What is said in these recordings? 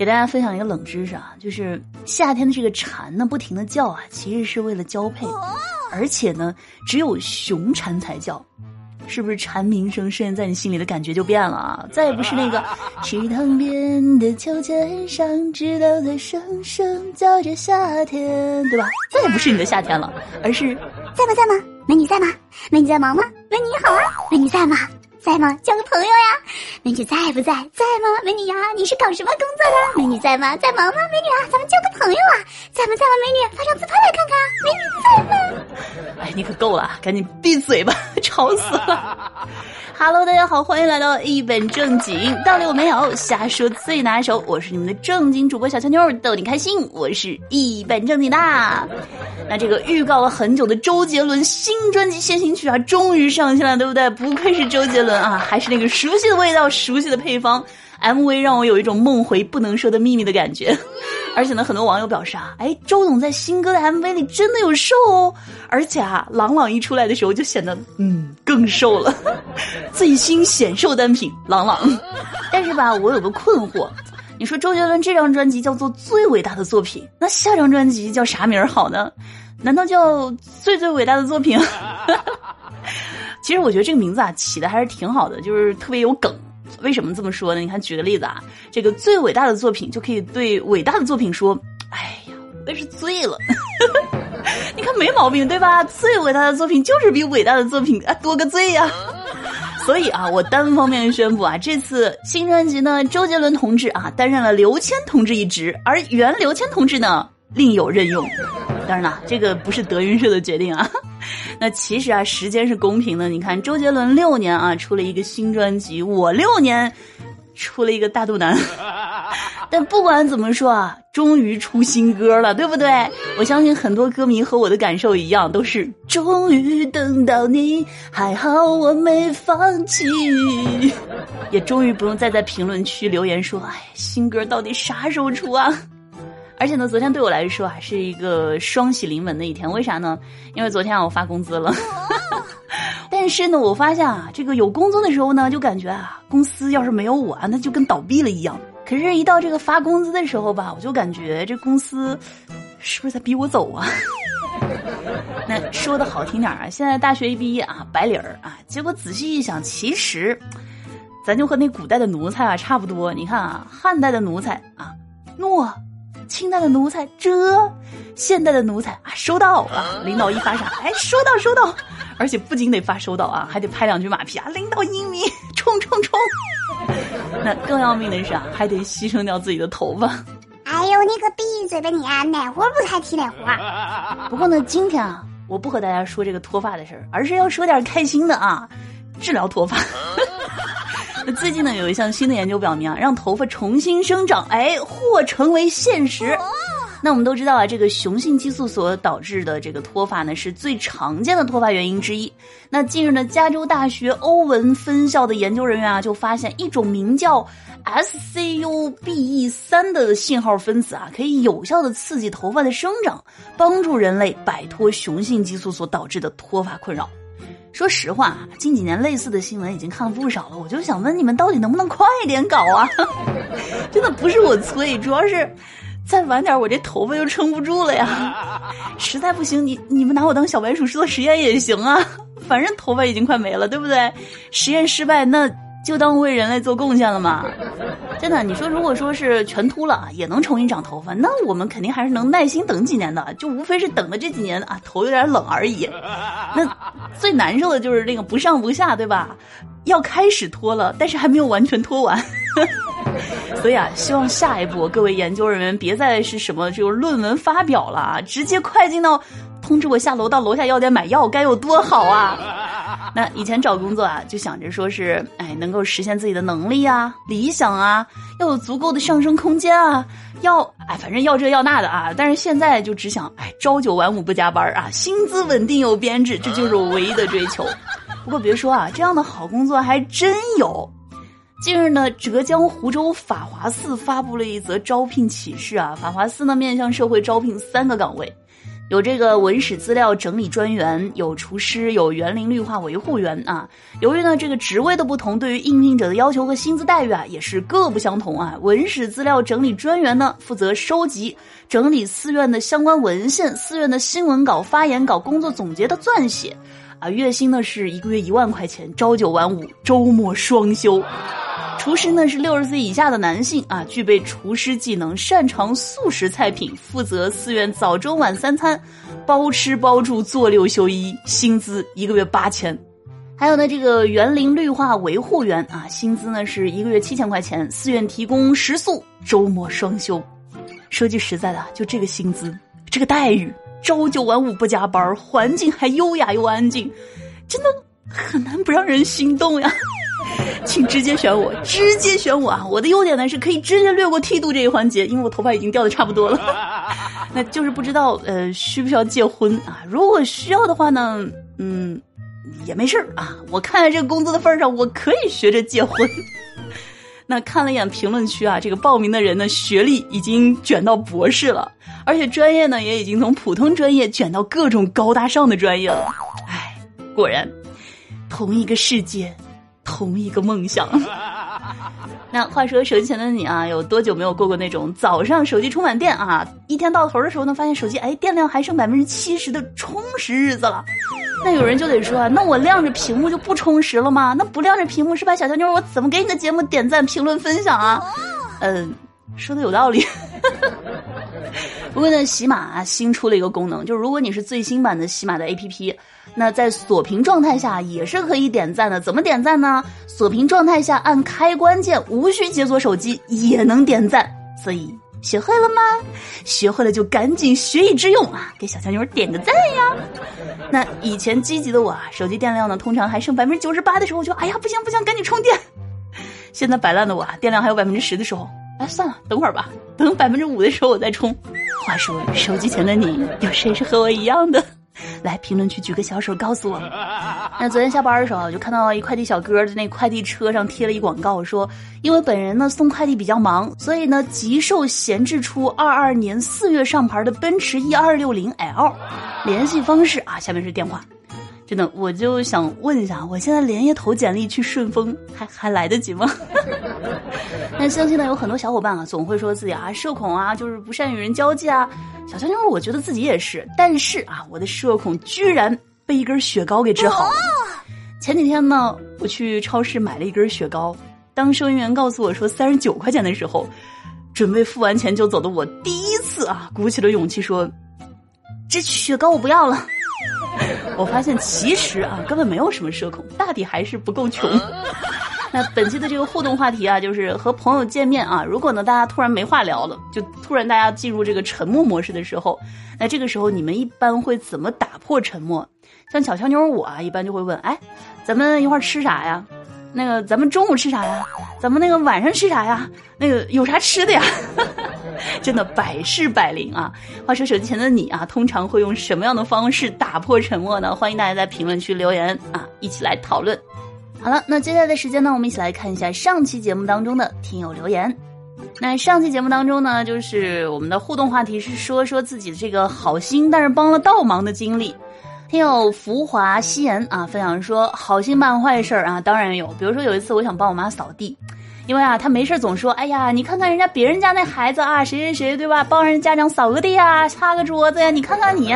给大家分享一个冷知识啊，就是夏天的这个蝉呢，不停的叫啊，其实是为了交配，而且呢，只有雄蝉才叫。是不是蝉鸣声出现在你心里的感觉就变了啊？再也不是那个 池塘边的秋千上，知道在声声叫着夏天，对吧？再也不是你的夏天了，而是在吗在吗？美女在吗？美女在忙吗？美女好啊，美女在吗？在吗？交个朋友呀，美女在不在？在吗？美女呀，你是搞什么工作的？美女在吗？在忙吗？美女啊，咱们交个朋友啊，在吗？在吗？美女发张自拍来看看，美女在吗？哎，你可够了，赶紧闭嘴吧，吵死了。哈喽大家好，欢迎来到一本正经，道理我没有，瞎说最拿手。我是你们的正经主播小乔妞，逗你开心。我是一本正经的。那这个预告了很久的周杰伦新专辑先行曲啊，终于上线了，对不对？不愧是周杰伦啊，还是那个熟悉的味道，熟悉的配方。MV 让我有一种梦回不能说的秘密的感觉，而且呢，很多网友表示啊，哎，周董在新歌的 MV 里真的有瘦哦，而且啊，朗朗一出来的时候就显得嗯更瘦了，最新显瘦单品朗朗。但是吧，我有个困惑，你说周杰伦这张专辑叫做最伟大的作品，那下张专辑叫啥名好呢？难道叫最最伟大的作品？其实我觉得这个名字啊起的还是挺好的，就是特别有梗。为什么这么说呢？你看，举个例子啊，这个最伟大的作品就可以对伟大的作品说：“哎呀，我也是醉了。”你看没毛病对吧？最伟大的作品就是比伟大的作品啊多个醉呀。所以啊，我单方面宣布啊，这次新专辑呢，周杰伦同志啊担任了刘谦同志一职，而原刘谦同志呢另有任用。当然了，这个不是德云社的决定啊。那其实啊，时间是公平的。你看，周杰伦六年啊出了一个新专辑，我六年出了一个大肚腩。但不管怎么说啊，终于出新歌了，对不对？我相信很多歌迷和我的感受一样，都是终于等到你，还好我没放弃。也终于不用再在评论区留言说，哎，新歌到底啥时候出啊？而且呢，昨天对我来说啊是一个双喜临门的一天。为啥呢？因为昨天啊我发工资了。但是呢，我发现啊，这个有工资的时候呢，就感觉啊，公司要是没有我啊，那就跟倒闭了一样。可是，一到这个发工资的时候吧，我就感觉这公司是不是在逼我走啊？那说的好听点啊，现在大学一毕业啊，白领儿啊，结果仔细一想，其实咱就和那古代的奴才啊差不多。你看啊，汉代的奴才啊，诺。清代的奴才这，现代的奴才啊，收到啊！领导一发啥？哎，收到收到，而且不仅得发收到啊，还得拍两句马屁啊！领导英明，冲冲冲！那更要命的是啊，还得牺牲掉自己的头发。哎呦，你可闭嘴吧你！啊！哪活不才提哪活。不过呢，今天啊，我不和大家说这个脱发的事儿，而是要说点开心的啊，治疗脱发。那 最近呢，有一项新的研究表明啊，让头发重新生长，哎，或成为现实。那我们都知道啊，这个雄性激素所导致的这个脱发呢，是最常见的脱发原因之一。那近日呢，加州大学欧文分校的研究人员啊，就发现一种名叫 SCUBE 三的信号分子啊，可以有效的刺激头发的生长，帮助人类摆脱雄性激素所导致的脱发困扰。说实话，近几年类似的新闻已经看了不少了。我就想问你们，到底能不能快点搞啊？真的不是我催，主要是再晚点我这头发就撑不住了呀。实在不行，你你们拿我当小白鼠做实验也行啊。反正头发已经快没了，对不对？实验失败那。就当为人类做贡献了嘛？真的，你说如果说是全秃了也能重新长头发，那我们肯定还是能耐心等几年的，就无非是等的这几年啊头有点冷而已。那最难受的就是那个不上不下，对吧？要开始脱了，但是还没有完全脱完。所以啊，希望下一步各位研究人员别再是什么就是论文发表了啊，直接快进到通知我下楼到楼下药店买药，该有多好啊！那以前找工作啊，就想着说是，哎，能够实现自己的能力啊、理想啊，要有足够的上升空间啊，要哎，反正要这要那的啊。但是现在就只想，哎，朝九晚五不加班啊，薪资稳定有编制，这就是我唯一的追求。不过别说啊，这样的好工作还真有。近日呢，浙江湖州法华寺发布了一则招聘启事啊，法华寺呢面向社会招聘三个岗位。有这个文史资料整理专员，有厨师，有园林绿化维护员啊。由于呢这个职位的不同，对于应聘者的要求和薪资待遇啊也是各不相同啊。文史资料整理专员呢负责收集整理寺院的相关文献、寺院的新闻稿、发言稿、工作总结的撰写，啊，月薪呢是一个月一万块钱，朝九晚五，周末双休。厨师呢是六十岁以下的男性啊，具备厨师技能，擅长素食菜品，负责寺院早中晚三餐，包吃包住，做六休一，薪资一个月八千。还有呢，这个园林绿化维护员啊，薪资呢是一个月七千块钱，寺院提供食宿，周末双休。说句实在的，就这个薪资，这个待遇，朝九晚五不加班，环境还优雅又安静，真的很难不让人心动呀。请直接选我，直接选我啊！我的优点呢是可以直接略过剃度这一环节，因为我头发已经掉的差不多了。那就是不知道呃需不需要结婚啊？如果需要的话呢，嗯，也没事儿啊。我看在这个工作的份上，我可以学着结婚。那看了一眼评论区啊，这个报名的人呢，学历已经卷到博士了，而且专业呢也已经从普通专业卷到各种高大上的专业了。唉，果然，同一个世界。同一个梦想。那话说，手机前的你啊，有多久没有过过那种早上手机充满电啊，一天到头的时候呢，发现手机哎电量还剩百分之七十的充实日子了？那有人就得说啊，那我亮着屏幕就不充实了吗？那不亮着屏幕是吧？小乔妞，我怎么给你的节目点赞、评论、分享啊？嗯，说的有道理。不过呢，喜马新出了一个功能，就是如果你是最新版的喜马的 APP，那在锁屏状态下也是可以点赞的。怎么点赞呢？锁屏状态下按开关键，无需解锁手机也能点赞。所以学会了吗？学会了就赶紧学以致用啊！给小强妞点个赞呀！那以前积极的我啊，手机电量呢通常还剩百分之九十八的时候，我就哎呀不行不行，赶紧充电。现在摆烂的我啊，电量还有百分之十的时候。哎，算了，等会儿吧，等百分之五的时候我再充。话说，手机前的你，有谁是和我一样的？来评论区举个小手告诉我。那昨天下班的时候，我就看到一快递小哥在那快递车上贴了一广告，说因为本人呢送快递比较忙，所以呢急售闲置出二二年四月上牌的奔驰 E 二六零 L，联系方式啊，下面是电话。真的，我就想问一下，我现在连夜投简历去顺丰，还还来得及吗？那相信呢，有很多小伙伴啊，总会说自己啊社恐啊，就是不善与人交际啊。小乔妞，我觉得自己也是，但是啊，我的社恐居然被一根雪糕给治好了。前几天呢，我去超市买了一根雪糕，当收银员告诉我说三十九块钱的时候，准备付完钱就走的我，第一次啊，鼓起了勇气说：“这雪糕我不要了。”我发现其实啊，根本没有什么社恐，大抵还是不够穷。那本期的这个互动话题啊，就是和朋友见面啊，如果呢大家突然没话聊了，就突然大家进入这个沉默模式的时候，那这个时候你们一般会怎么打破沉默？像小乔妞我啊，一般就会问：哎，咱们一块儿吃啥呀？那个咱们中午吃啥呀？咱们那个晚上吃啥呀？那个有啥吃的呀？真的百试百灵啊！话说手机前的你啊，通常会用什么样的方式打破沉默呢？欢迎大家在评论区留言啊，一起来讨论。好了，那接下来的时间呢，我们一起来看一下上期节目当中的听友留言。那上期节目当中呢，就是我们的互动话题是说说自己的这个好心但是帮了倒忙的经历。听友浮华夕颜啊，分享说好心办坏事啊，当然有。比如说有一次，我想帮我妈扫地。因为啊，他没事总说，哎呀，你看看人家别人家那孩子啊，谁谁谁，对吧？帮人家长扫个地呀，擦个桌子呀，你看看你。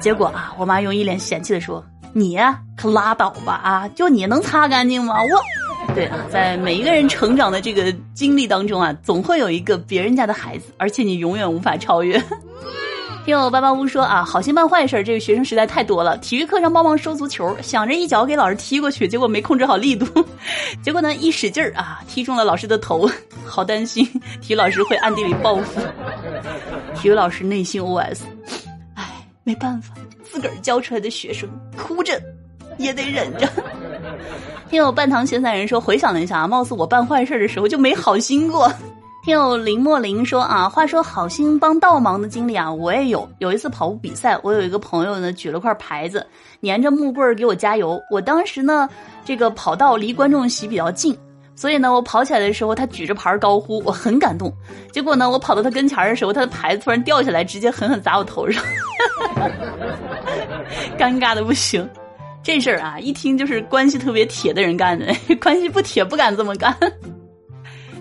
结果啊，我妈用一脸嫌弃的说：“你可拉倒吧啊，就你能擦干净吗？”我，对啊，在每一个人成长的这个经历当中啊，总会有一个别人家的孩子，而且你永远无法超越。听我八八屋说啊，好心办坏事，这个学生实在太多了。体育课上帮忙收足球，想着一脚给老师踢过去，结果没控制好力度，结果呢一使劲儿啊，踢中了老师的头，好担心体育老师会暗地里报复。体育老师内心 OS：哎，没办法，自个儿教出来的学生，哭着也得忍着。听我半堂闲散人说，回想了一下啊，貌似我办坏事的时候就没好心过。听友林墨林说啊，话说好心帮倒忙的经历啊，我也有。有一次跑步比赛，我有一个朋友呢，举了块牌子，粘着木棍给我加油。我当时呢，这个跑道离观众席比较近，所以呢，我跑起来的时候，他举着牌高呼，我很感动。结果呢，我跑到他跟前的时候，他的牌子突然掉下来，直接狠狠砸我头上，尴尬的不行。这事儿啊，一听就是关系特别铁的人干的，关系不铁不敢这么干。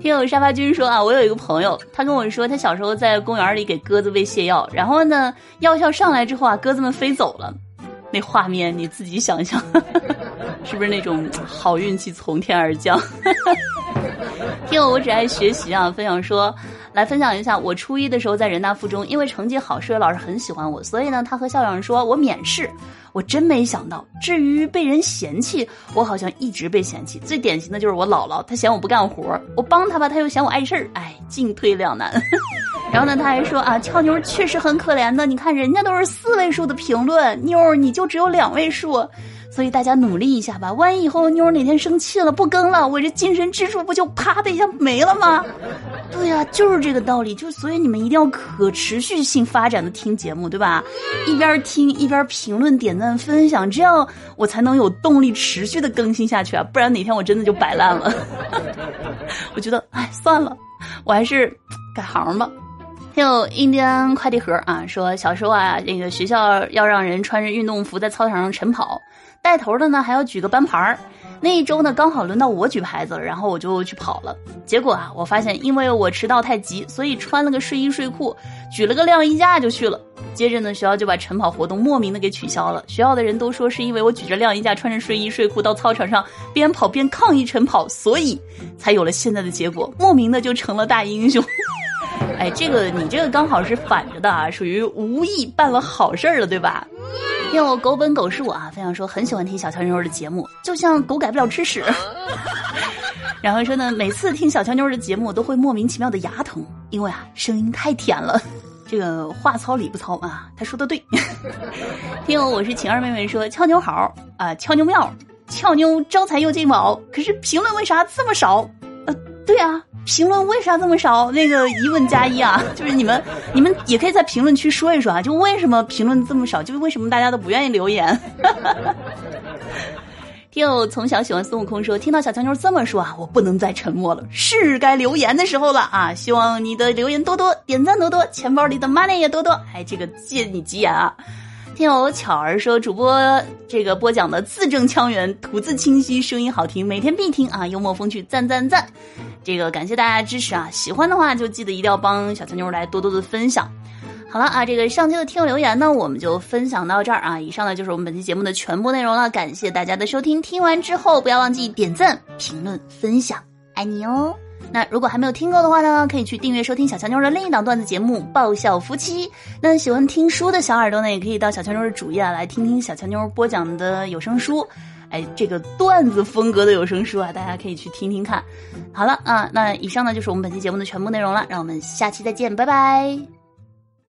听友沙发君说啊，我有一个朋友，他跟我说，他小时候在公园里给鸽子喂泻药，然后呢，药效上来之后啊，鸽子们飞走了，那画面你自己想想，是不是那种好运气从天而降？听友我只爱学习啊，分享说。来分享一下，我初一的时候在人大附中，因为成绩好，数学老师很喜欢我，所以呢，他和校长说我免试。我真没想到，至于被人嫌弃，我好像一直被嫌弃。最典型的就是我姥姥，她嫌我不干活，我帮她吧，她又嫌我碍事儿，哎，进退两难。然后呢，他还说啊，俏妞确实很可怜的，你看人家都是四位数的评论，妞儿你就只有两位数。所以大家努力一下吧，万一以后妞哪天生气了不更了，我这精神支柱不就啪的一下没了吗？对呀，就是这个道理。就所以你们一定要可持续性发展的听节目，对吧？一边听一边评论、点赞、分享，这样我才能有动力持续的更新下去啊！不然哪天我真的就摆烂了。我觉得，哎，算了，我还是改行吧。还有印第安快递盒啊，说小时候啊，那个学校要让人穿着运动服在操场上晨跑。带头的呢还要举个班牌儿，那一周呢刚好轮到我举牌子了，然后我就去跑了。结果啊，我发现因为我迟到太急，所以穿了个睡衣睡裤，举了个晾衣架就去了。接着呢，学校就把晨跑活动莫名的给取消了。学校的人都说是因为我举着晾衣架，穿着睡衣睡裤到操场上边跑边抗议晨跑，所以才有了现在的结果，莫名的就成了大英雄。哎，这个你这个刚好是反着的啊，属于无意办了好事了，对吧？听我狗本狗是我啊，分享说很喜欢听小乔妞的节目，就像狗改不了吃屎。然后说呢，每次听小乔妞的节目都会莫名其妙的牙疼，因为啊声音太甜了。这个话糙理不糙啊，他说的对。听我我是晴儿妹妹说俏妞好啊，俏妞妙，俏妞招财又进宝，可是评论为啥这么少？呃，对啊。评论为啥这么少？那个疑问加一啊，就是你们，你们也可以在评论区说一说啊，就为什么评论这么少？就是为什么大家都不愿意留言？听友从小喜欢孙悟空说，听到小强妞这么说啊，我不能再沉默了，是该留言的时候了啊！希望你的留言多多，点赞多多，钱包里的 money 也多多。哎，这个借你吉言啊！听友巧儿说，主播这个播讲的字正腔圆，吐字清晰，声音好听，每天必听啊！幽默风趣，赞赞赞！这个感谢大家支持啊！喜欢的话就记得一定要帮小强妞来多多的分享。好了啊，这个上期的听友留言呢，我们就分享到这儿啊。以上呢就是我们本期节目的全部内容了，感谢大家的收听。听完之后不要忘记点赞、评论、分享，爱你哦！那如果还没有听够的话呢，可以去订阅收听小强妞的另一档段子节目《爆笑夫妻》。那喜欢听书的小耳朵呢，也可以到小强妞的主页啊来听听小强妞播讲的有声书。哎，这个段子风格的有声书啊，大家可以去听听看。好了啊，那以上呢就是我们本期节目的全部内容了，让我们下期再见，拜拜。